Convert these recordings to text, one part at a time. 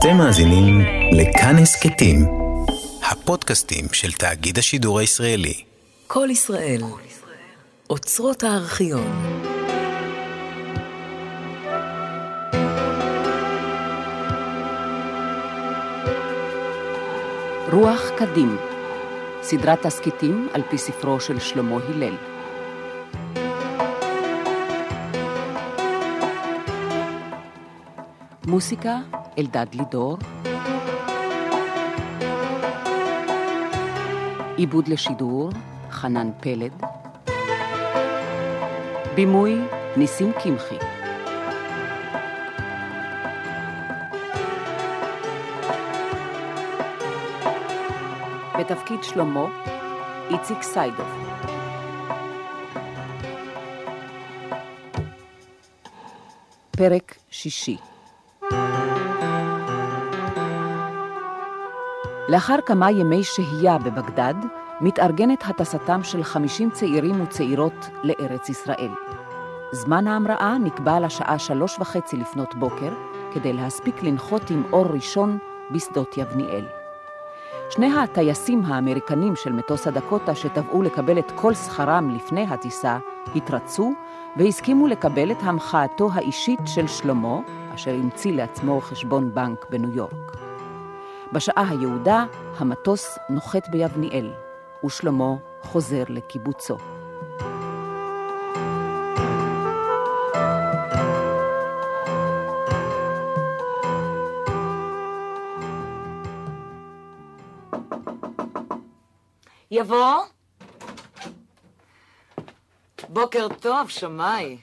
אתם מאזינים לכאן הסכתים, הפודקאסטים של תאגיד השידור הישראלי. כל ישראל, אוצרות הארכיון. רוח קדים, סדרת תסכיתים על פי ספרו של שלמה הלל. מוסיקה אלדד לידור. עיבוד לשידור חנן פלד. בימוי ניסים קמחי. בתפקיד שלמה, איציק סיידוף. פרק שישי לאחר כמה ימי שהייה בבגדד, מתארגנת הטסתם של 50 צעירים וצעירות לארץ ישראל. זמן ההמראה נקבע לשעה שלוש וחצי לפנות בוקר, כדי להספיק לנחות עם אור ראשון בשדות יבניאל. שני הטייסים האמריקנים של מטוס הדקוטה שטבעו לקבל את כל שכרם לפני הטיסה, התרצו והסכימו לקבל את המחאתו האישית של שלמה, אשר המציא לעצמו חשבון בנק בניו יורק. בשעה היעודה, המטוס נוחת ביבניאל, ושלמה חוזר לקיבוצו. יבוא? בוקר טוב, שמאי.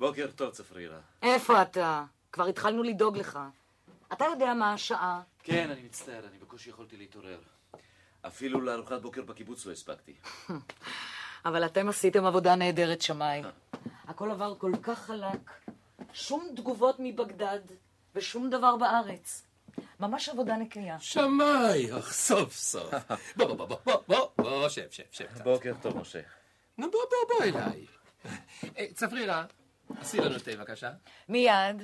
בוקר טוב, צפרירה. איפה אתה? כבר התחלנו לדאוג לך. אתה יודע מה השעה? כן, אני מצטער, אני בקושי יכולתי להתעורר. אפילו לארוחת בוקר בקיבוץ לא הספקתי. אבל אתם עשיתם עבודה נהדרת, שמאי. הכל עבר כל כך חלק. שום תגובות מבגדד ושום דבר בארץ. ממש עבודה נקייה. שמאי, אך סוף סוף. בוא, בוא, בוא, בוא, בוא, בוא, שב, שב, שב. קצת. בוקר טוב, משה. נו, בוא, בוא, בוא אליי. אה, צפרירה, עשי לנו תה, בבקשה. מיד.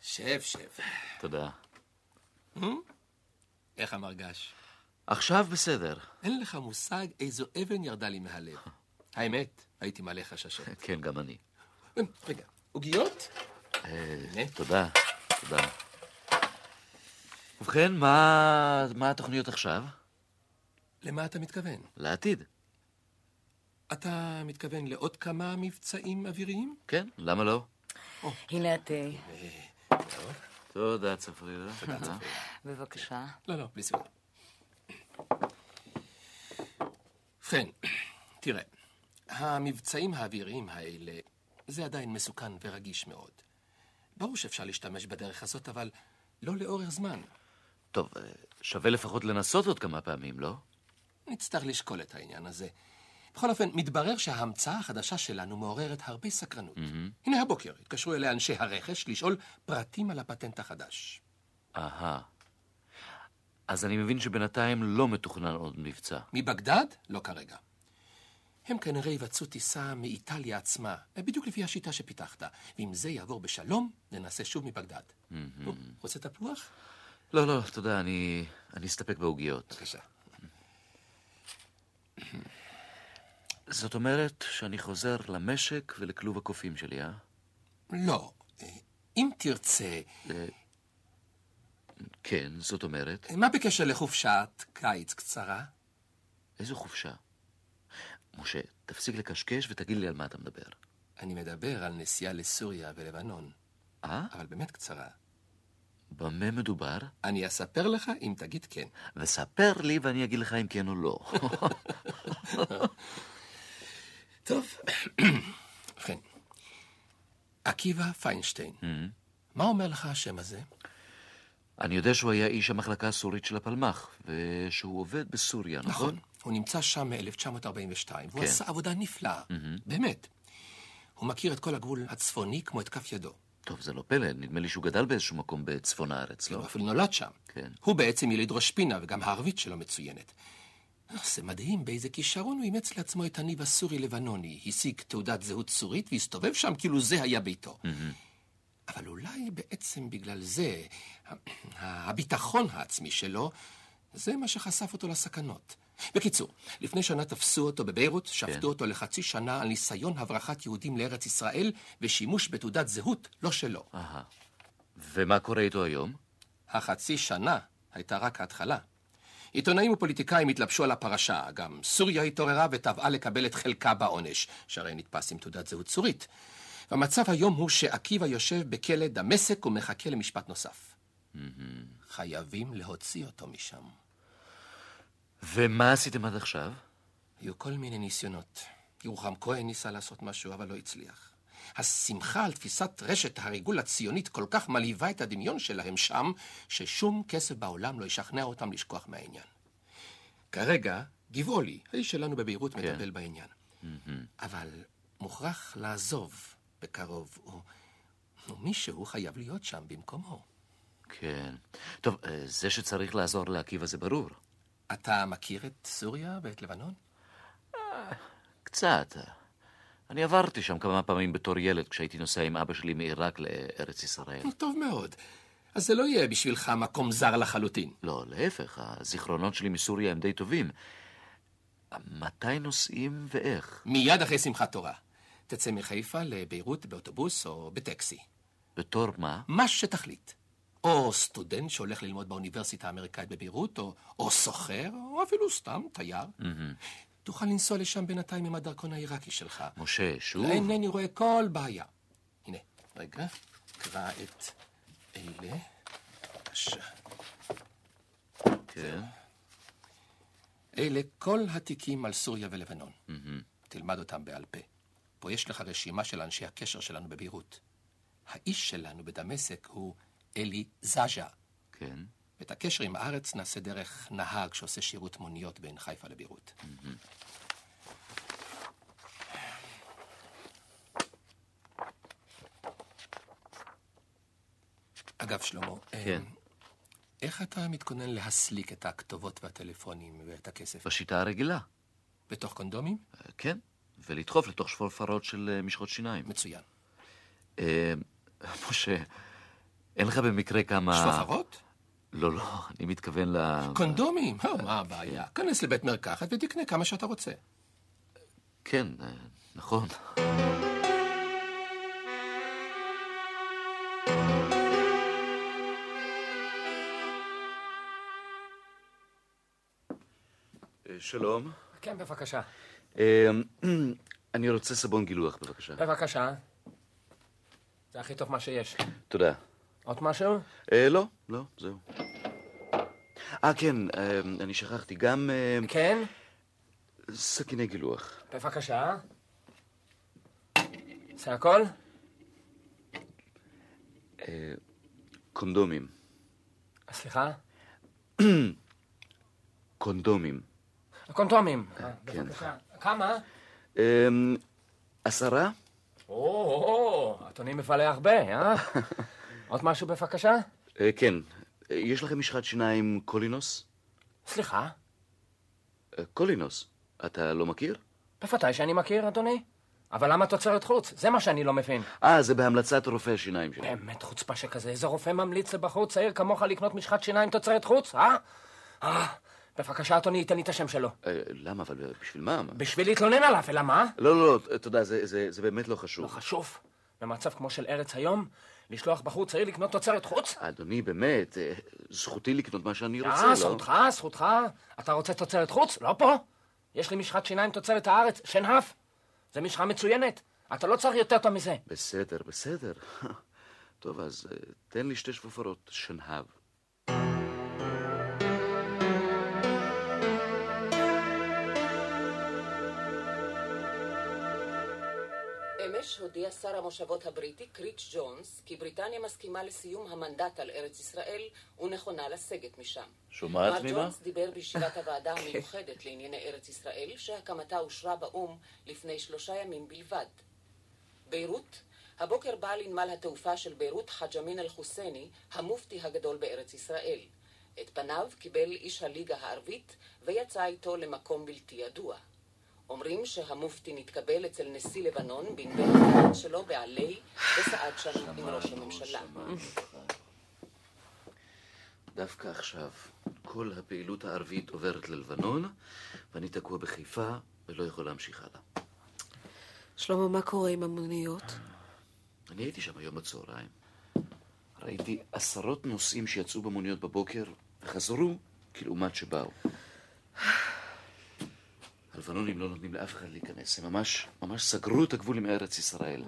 שב, שב. תודה. איך המרגש? עכשיו בסדר. אין לך מושג איזו אבן ירדה לי מהלב. האמת, הייתי מלא חששות. כן, גם אני. אה, רגע, עוגיות? אה. תודה, תודה. ובכן, מה מה התוכניות עכשיו? למה אתה מתכוון? לעתיד. אתה מתכוון לעוד כמה מבצעים אוויריים? כן, למה לא? הנה התה. תודה, צפרירה. בבקשה. לא, לא, בלי סיבה. ובכן, תראה, המבצעים האוויריים האלה, זה עדיין מסוכן ורגיש מאוד. ברור שאפשר להשתמש בדרך הזאת, אבל לא לאורך זמן. טוב, אה, שווה לפחות לנסות עוד כמה פעמים, לא? נצטרך לשקול את העניין הזה. בכל אופן, מתברר שההמצאה החדשה שלנו מעוררת הרבה סקרנות. הנה הבוקר, התקשרו אליה אנשי הרכש לשאול פרטים על הפטנט החדש. אהה. אז אני מבין שבינתיים לא מתוכנן עוד מבצע. מבגדד? לא כרגע. הם כנראה יבצעו טיסה מאיטליה עצמה, בדיוק לפי השיטה שפיתחת. ואם זה יעבור בשלום, ננסה שוב מבגדד. נו, רוצה תפוח? לא, לא, תודה, אני אני אסתפק בעוגיות. בבקשה. זאת אומרת שאני חוזר למשק ולכלוב הקופים שלי, אה? לא. אם תרצה, כן, זאת אומרת. מה בקשר לחופשת קיץ קצרה? איזו חופשה? משה, תפסיק לקשקש ותגיד לי על מה אתה מדבר. אני מדבר על נסיעה לסוריה ולבנון, אה? אבל באמת קצרה. במה מדובר? אני אספר לך אם תגיד כן. וספר לי ואני אגיד לך אם כן או לא. טוב, ובכן, עקיבא פיינשטיין, מה אומר לך השם הזה? אני יודע שהוא היה איש המחלקה הסורית של הפלמ"ח, ושהוא עובד בסוריה, נכון? נכון, הוא נמצא שם מ-1942, והוא כן. עשה עבודה נפלאה, באמת. הוא מכיר את כל הגבול הצפוני כמו את כף ידו. טוב, זה לא פלא, נדמה לי שהוא גדל באיזשהו מקום בצפון הארץ, הוא לא? אפילו נולד שם. כן. הוא בעצם יליד ראש פינה, וגם הערבית שלו מצוינת. זה מדהים באיזה כישרון הוא אימץ לעצמו את הניב הסורי-לבנוני, השיג תעודת זהות סורית והסתובב שם כאילו זה היה ביתו. אבל אולי בעצם בגלל זה, הביטחון העצמי שלו, זה מה שחשף אותו לסכנות. בקיצור, לפני שנה תפסו אותו בביירות, שפטו כן. אותו לחצי שנה על ניסיון הברחת יהודים לארץ ישראל ושימוש בתעודת זהות לא שלו. אהה. ומה קורה איתו היום? החצי שנה הייתה רק ההתחלה. עיתונאים ופוליטיקאים התלבשו על הפרשה, גם סוריה התעוררה ותבעה לקבל את חלקה בעונש, שהרי נתפס עם תעודת זהות סורית. והמצב היום הוא שעקיבא יושב בכלא דמשק ומחכה למשפט נוסף. חייבים להוציא אותו משם. ומה עשיתם עד עכשיו? היו כל מיני ניסיונות. ירוחם כהן ניסה לעשות משהו, אבל לא הצליח. השמחה על תפיסת רשת הריגול הציונית כל כך מלהיבה את הדמיון שלהם שם, ששום כסף בעולם לא ישכנע אותם לשכוח מהעניין. כרגע, גבעולי, האיש שלנו בביירות, כן. מטפל בעניין. Mm-hmm. אבל מוכרח לעזוב בקרוב, או, או מישהו חייב להיות שם במקומו. כן. טוב, אה, זה שצריך לעזור לעקיבא זה ברור. אתה מכיר את סוריה ואת לבנון? אה, קצת. אני עברתי שם כמה פעמים בתור ילד כשהייתי נוסע עם אבא שלי מעיראק לארץ ישראל. טוב מאוד. אז זה לא יהיה בשבילך מקום זר לחלוטין. לא, להפך, הזיכרונות שלי מסוריה הם די טובים. מתי נוסעים ואיך? מיד אחרי שמחת תורה. תצא מחיפה לביירות באוטובוס או בטקסי. בתור מה? מה שתחליט. או סטודנט שהולך ללמוד באוניברסיטה האמריקאית בביירות, או, או סוחר, או אפילו סתם תייר. Mm-hmm. תוכל לנסוע לשם בינתיים עם הדרכון העיראקי שלך. משה, שוב? אינני רואה כל בעיה. הנה, רגע, קרא את אלה. בבקשה. כן. אלה כל התיקים על סוריה ולבנון. Mm-hmm. תלמד אותם בעל פה. פה יש לך רשימה של אנשי הקשר שלנו בביירות. האיש שלנו בדמשק הוא אלי זאז'ה. כן. ואת הקשר עם הארץ נעשה דרך נהג שעושה שירות מוניות בין חיפה לביירות. אגב, שלמה, כן. איך אתה מתכונן להסליק את הכתובות והטלפונים ואת הכסף? בשיטה הרגילה. בתוך קונדומים? אה, כן, ולדחוף לתוך שפורפרות של אה, משחות שיניים. מצוין. אה, משה, אין לך במקרה כמה... שפופרות? לא, לא, אני מתכוון ל... קונדומים? אה, מה הבעיה? כנס לבית מרקחת ותקנה כמה שאתה רוצה. כן, אה, נכון. אה, שלום. כן, בבקשה. אני רוצה סבון גילוח, בבקשה. בבקשה. זה הכי טוב מה שיש. תודה. עוד משהו? אה, לא, לא, זהו. אה, כן, אה, אני שכחתי, גם... אה, כן? סכיני גילוח. בבקשה. זה הכל? אה, קונדומים. סליחה? קונדומים. קונדומים, אה, כן. כמה? אה, עשרה? או, אדוני מבלה הרבה, אה? עוד משהו בבקשה? אה, כן. אה, יש לכם משחת שיניים קולינוס? סליחה? אה, קולינוס. אתה לא מכיר? בוודאי שאני מכיר, אדוני. אבל למה תוצרת חוץ? זה מה שאני לא מבין. אה, זה בהמלצת רופא השיניים שלי. באמת חוצפה שכזה. איזה רופא ממליץ לבחור צעיר כמוך לקנות משחת שיניים תוצרת חוץ, אה? אה, בבקשה, אדוני, תן לי את השם שלו. אה, למה? אבל בשביל מה? בשביל להתלונן עליו, אלא מה? לא, לא, לא, תודה, זה, זה, זה באמת לא חשוב. לא חשוב. במצב כמו של ארץ היום, לשלוח בחור צעיר לקנות תוצרת חוץ? אדוני, באמת, אה, זכותי לקנות מה שאני רוצה, לא? אה, זכותך, זכותך. אתה רוצה תוצרת חוץ? לא פה. יש לי משחת שיניים תוצרת הארץ, שנהף. זה משחה מצוינת. אתה לא צריך יותר טוב מזה. בסדר, בסדר. טוב, אז אה, תן לי שתי שפופרות, שנהב. הודיע שר המושבות הבריטי קריץ' ג'ונס כי בריטניה מסכימה לסיום המנדט על ארץ ישראל ונכונה לסגת משם. שומעת מר ג'ונס דיבר בישיבת הוועדה המיוחדת לענייני ארץ ישראל שהקמתה אושרה באו"ם לפני שלושה ימים בלבד. ביירות הבוקר בא לנמל התעופה של ביירות חאג' אמין אל-חוסייני, המופתי הגדול בארץ ישראל. את פניו קיבל איש הליגה הערבית ויצא איתו למקום בלתי ידוע. אומרים שהמופתי נתקבל אצל נשיא לבנון בנווה הקהל שלו בעלי וסעד שם עם ראש הממשלה. דווקא עכשיו, כל הפעילות הערבית עוברת ללבנון, ואני תקוע בחיפה ולא יכול להמשיך הלאה. שלמה, מה קורה עם המוניות? אני הייתי שם היום בצהריים. ראיתי עשרות נוסעים שיצאו במוניות בבוקר וחזרו כלעומת שבאו. הלבנונים לא נותנים לאף אחד להיכנס, הם ממש, ממש סגרו את הגבול עם ארץ ישראל.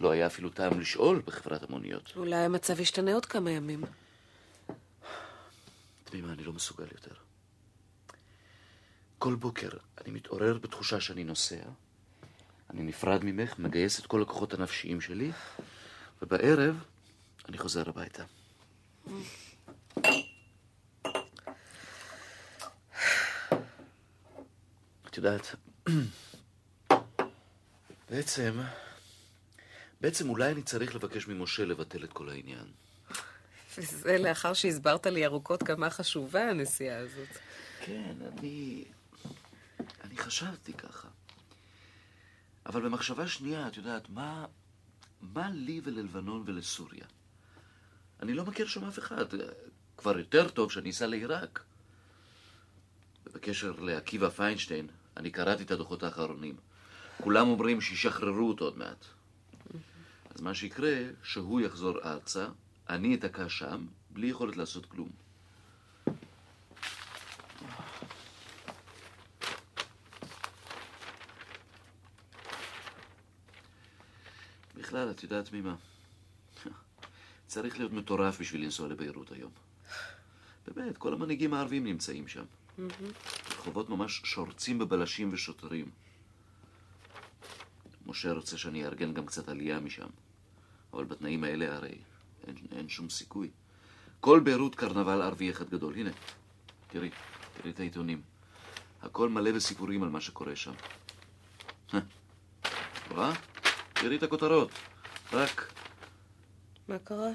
לא היה אפילו טעם לשאול בחברת המוניות. אולי המצב ישתנה עוד כמה ימים. תמימה, אני לא מסוגל יותר. כל בוקר אני מתעורר בתחושה שאני נוסע, אני נפרד ממך, מגייס את כל הכוחות הנפשיים שלי, ובערב אני חוזר הביתה. את יודעת, בעצם, בעצם אולי אני צריך לבקש ממשה לבטל את כל העניין. וזה לאחר שהסברת לי ארוכות כמה חשובה הנסיעה הזאת. כן, אני... אני חשבתי ככה. אבל במחשבה שנייה, את יודעת, מה... מה לי וללבנון ולסוריה? אני לא מכיר שם אף אחד. כבר יותר טוב שאני אסע לעיראק. ובקשר לעקיבא פיינשטיין, אני קראתי את הדוחות האחרונים. כולם אומרים שישחררו אותו עוד מעט. אז מה שיקרה, שהוא יחזור ארצה, אני אתקע שם, בלי יכולת לעשות כלום. בכלל, את יודעת ממה? צריך להיות מטורף בשביל לנסוע לביירות היום. באמת, כל המנהיגים הערבים נמצאים שם. רחובות ממש שורצים בבלשים ושוטרים. משה רוצה שאני אארגן גם קצת עלייה משם. אבל בתנאים האלה הרי אין, אין שום סיכוי. כל ביירות קרנבל ערבי אחד גדול. הנה, תראי, תראי את העיתונים. הכל מלא בסיפורים על מה שקורה שם. רואה? תראי את הכותרות. רק מה קרה?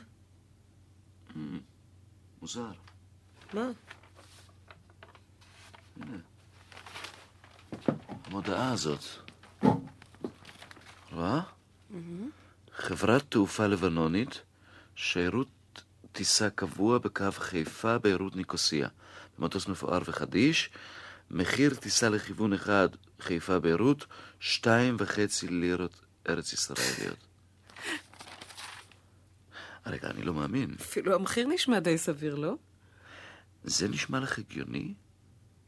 מוזר. מה? המודעה הזאת. רואה? חברת תעופה לבנונית, שירות טיסה קבוע בקו חיפה, ביירות ניקוסיה. במטוס מפואר וחדיש, מחיר טיסה לכיוון אחד, חיפה ביירות, שתיים וחצי לירות ארץ ישראליות. רגע, אני לא מאמין. אפילו המחיר נשמע די סביר, לא? זה נשמע לך הגיוני?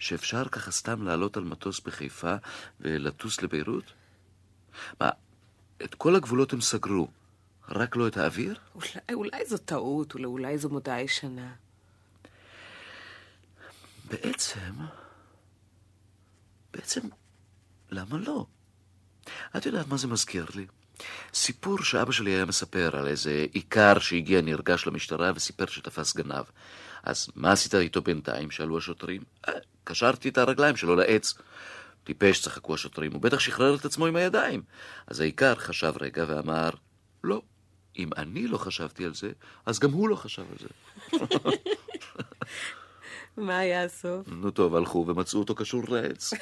שאפשר ככה סתם לעלות על מטוס בחיפה ולטוס לביירות? מה, את כל הגבולות הם סגרו, רק לא את האוויר? אולי, אולי זו טעות, אולי, אולי זו מודעה ישנה. בעצם, בעצם, למה לא? את יודעת מה זה מזכיר לי? סיפור שאבא שלי היה מספר על איזה איכר שהגיע נרגש למשטרה וסיפר שתפס גנב. אז מה עשית איתו בינתיים? שאלו השוטרים. "אה, קשרתי את הרגליים שלו לעץ. טיפש, צחקו השוטרים, הוא בטח שחרר את עצמו עם הידיים. אז האיכר חשב רגע ואמר, לא, אם אני לא חשבתי על זה, אז גם הוא לא חשב על זה. מה היה הסוף? נו טוב, הלכו ומצאו אותו קשור לעץ.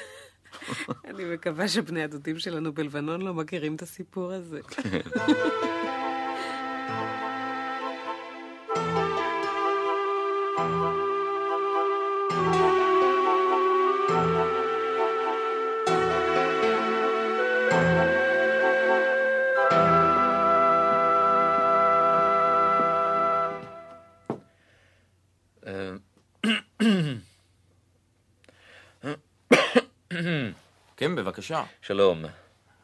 אני מקווה שבני הדודים שלנו בלבנון לא מכירים את הסיפור הזה. כן, בבקשה. שלום.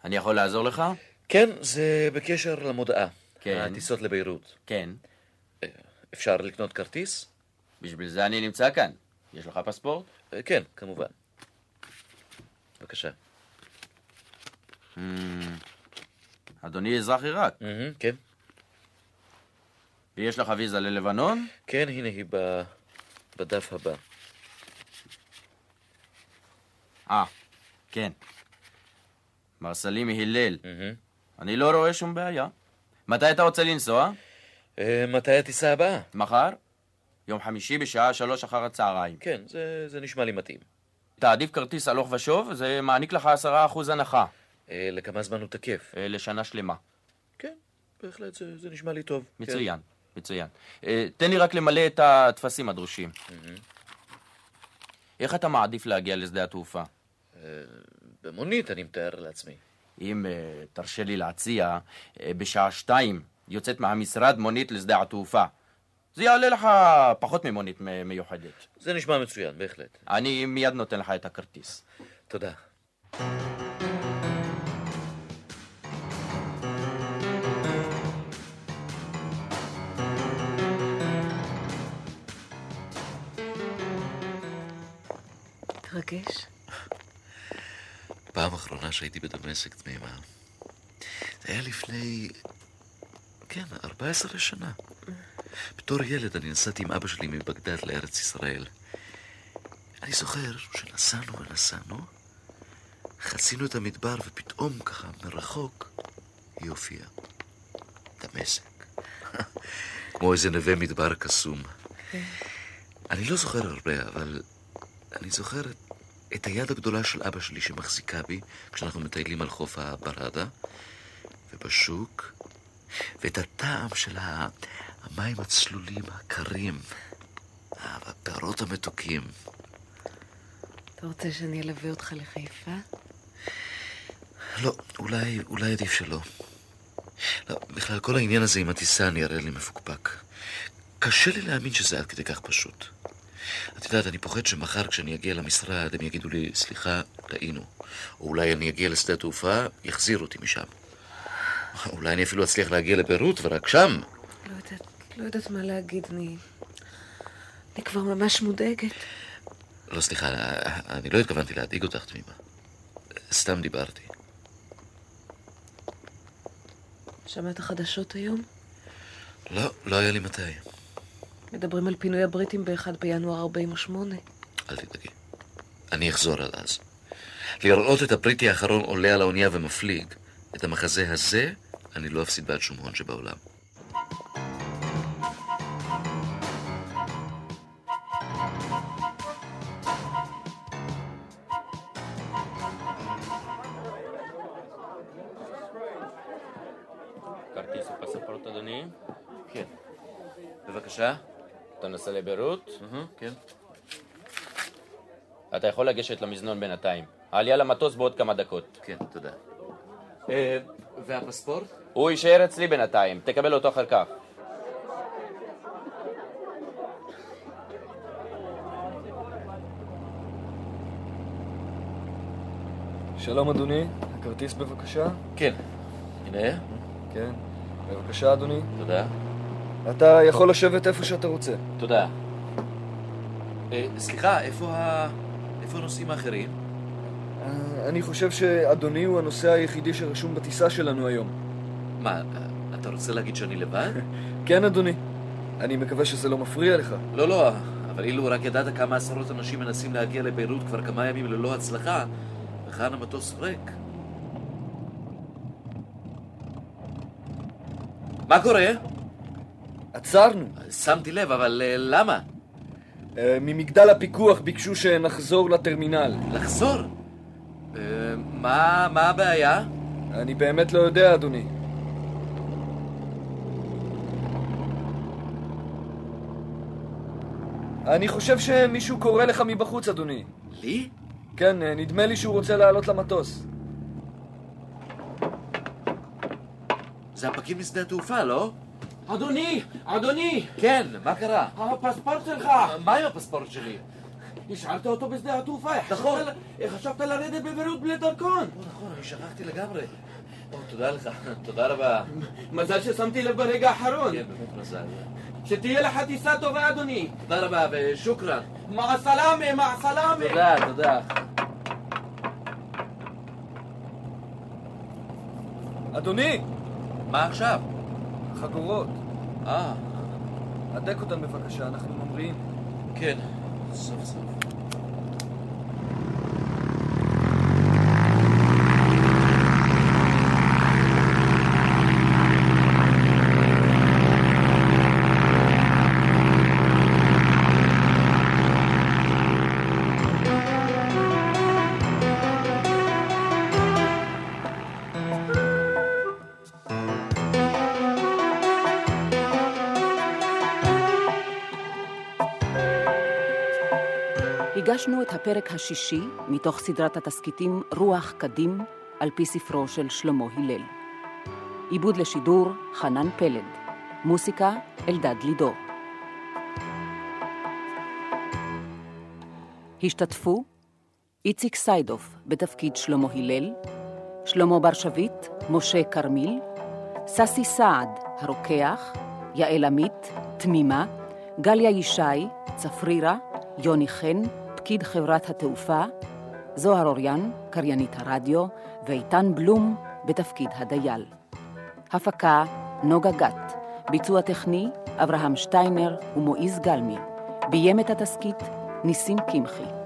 אני יכול לעזור לך? כן, זה בקשר למודעה. כן. הטיסות לביירות. כן. אפשר לקנות כרטיס? בשביל זה אני נמצא כאן. יש לך פספורט? אה, כן, כמובן. בבקשה. Hmm, אדוני אזרח עיראק, כן. ויש לך ויזה ללבנון? כן, הנה היא ב- בדף הבא. אה, כן. מר סלימי הלל. אני לא רואה שום בעיה. מתי אתה רוצה לנסוע? אה, מתי הטיסה הבאה? מחר? יום חמישי בשעה שלוש אחר הצהריים. כן, זה, זה נשמע לי מתאים. תעדיף כרטיס הלוך ושוב, זה מעניק לך עשרה אחוז הנחה. אה, לכמה זמן הוא תקף? אה, לשנה שלמה. כן, בהחלט, זה, זה נשמע לי טוב. מצוין, מצוין. אה, תן לי רק למלא את הטפסים הדרושים. איך אתה מעדיף להגיע לשדה התעופה? אה, במונית, אני מתאר לעצמי. אם אה, תרשה לי להציע, אה, בשעה שתיים יוצאת מהמשרד מונית לשדה התעופה. זה יעלה לך פחות ממונית מיוחדת. זה נשמע מצוין, בהחלט. אני מיד נותן לך את הכרטיס. תודה. מתרגש? פעם אחרונה שהייתי בדמשק תמימה, זה היה לפני, כן, 14 שנה. בתור ילד אני נסעתי עם אבא שלי מבגדד לארץ ישראל. אני זוכר שנסענו ונסענו, חצינו את המדבר ופתאום ככה מרחוק היא הופיעה. דמשק. כמו איזה נווה מדבר קסום. אני לא זוכר הרבה, אבל אני זוכר את, את היד הגדולה של אבא שלי שמחזיקה בי כשאנחנו מטיילים על חוף הברדה, ובשוק, ואת הטעם של המים הצלולים, הקרים, והפירות המתוקים. אתה רוצה שאני אלווה אותך לחיפה? לא, אולי, אולי עדיף שלא. לא, בכלל, כל העניין הזה עם הטיסה נראה לי מפוקפק. קשה לי להאמין שזה עד כדי כך פשוט. את יודעת, אני פוחד שמחר כשאני אגיע למשרד הם יגידו לי, סליחה, טעינו. או אולי אני אגיע לשדה התעופה, יחזירו אותי משם. אולי אני אפילו אצליח להגיע לביירות ורק שם. לא יודעת, לא יודעת מה להגיד, אני... אני כבר ממש מודאגת. לא, סליחה, אני לא התכוונתי להדאיג אותך תמימה. סתם דיברתי. שמעת חדשות היום? לא, לא היה לי מתי. מדברים על פינוי הבריטים ב-1 בינואר 48. אל תדאגי. אני אחזור עד אז. לראות את הבריטי האחרון עולה על האונייה ומפליג, את המחזה הזה, אני לא אפסיד בעד שום הון שבעולם. כרטיס ופספורט, אדוני. כן. בבקשה. אתה נוסע לביירות? כן. אתה יכול לגשת למזנון בינתיים. העלייה למטוס בעוד כמה דקות. כן, תודה. אה, והפספורט? הוא יישאר אצלי בינתיים, תקבל אותו אחר כך. שלום אדוני, הכרטיס בבקשה? כן. הנה. כן. בבקשה אדוני. תודה. אתה יכול לשבת איפה שאתה רוצה. תודה. אה, סליחה, איפה ה... איפה הנושאים האחרים? אה, אני חושב שאדוני הוא הנוסע היחידי שרשום בטיסה שלנו היום. מה, אה, אתה רוצה להגיד שאני לבד? כן אדוני. אני מקווה שזה לא מפריע לך. לא, לא, אבל אילו רק ידעת כמה עשרות אנשים מנסים להגיע לביירות כבר כמה ימים ללא הצלחה, וכאן המטוס ריק. מה קורה? עצרנו. שמתי לב, אבל אה, למה? אה, ממגדל הפיקוח ביקשו שנחזור לטרמינל. לחזור? אה, מה, מה הבעיה? אני באמת לא יודע, אדוני. אני חושב שמישהו קורא לך מבחוץ, אדוני. לי? כן, אה, נדמה לי שהוא רוצה לעלות למטוס. זה הפקיד משדה התעופה, לא? אדוני, אדוני, כן, מה קרה? הפספורט שלך. מה עם הפספורט שלי? השארת אותו בשדה התעופה. נכון. חשבת- לרדת בבירות בלי דרכון. נכון, אני שכחתי לגמרי. תודה לך, תודה רבה. מזל ששמתי לב ברגע האחרון. כן, באמת מזל. שתהיה לך טיסה טובה, אדוני. תודה רבה ושוכרן. מע סלאמה, מע סלאמה. תודה, תודה. אדוני! מה עכשיו? חגורות. אה, הדק אותן בבקשה, אנחנו ממריאים. כן, סוף סוף. הגשנו את הפרק השישי מתוך סדרת התסכיתים רוח קדים על פי ספרו של שלמה הלל. עיבוד לשידור חנן פלד, מוסיקה אלדד לידור. השתתפו איציק סיידוף בתפקיד שלמה הלל, שלמה בר שביט, משה כרמיל, ססי סעד, הרוקח, יעל עמית, תמימה, גליה ישי, צפרירה, יוני חן, פקיד חברת התעופה, זוהר אוריאן, קריינית הרדיו, ואיתן בלום בתפקיד הדייל. הפקה נוגה גת, ביצוע טכני אברהם שטיינר ומועיז גלמי, ביים את התסכית ניסים קמחי.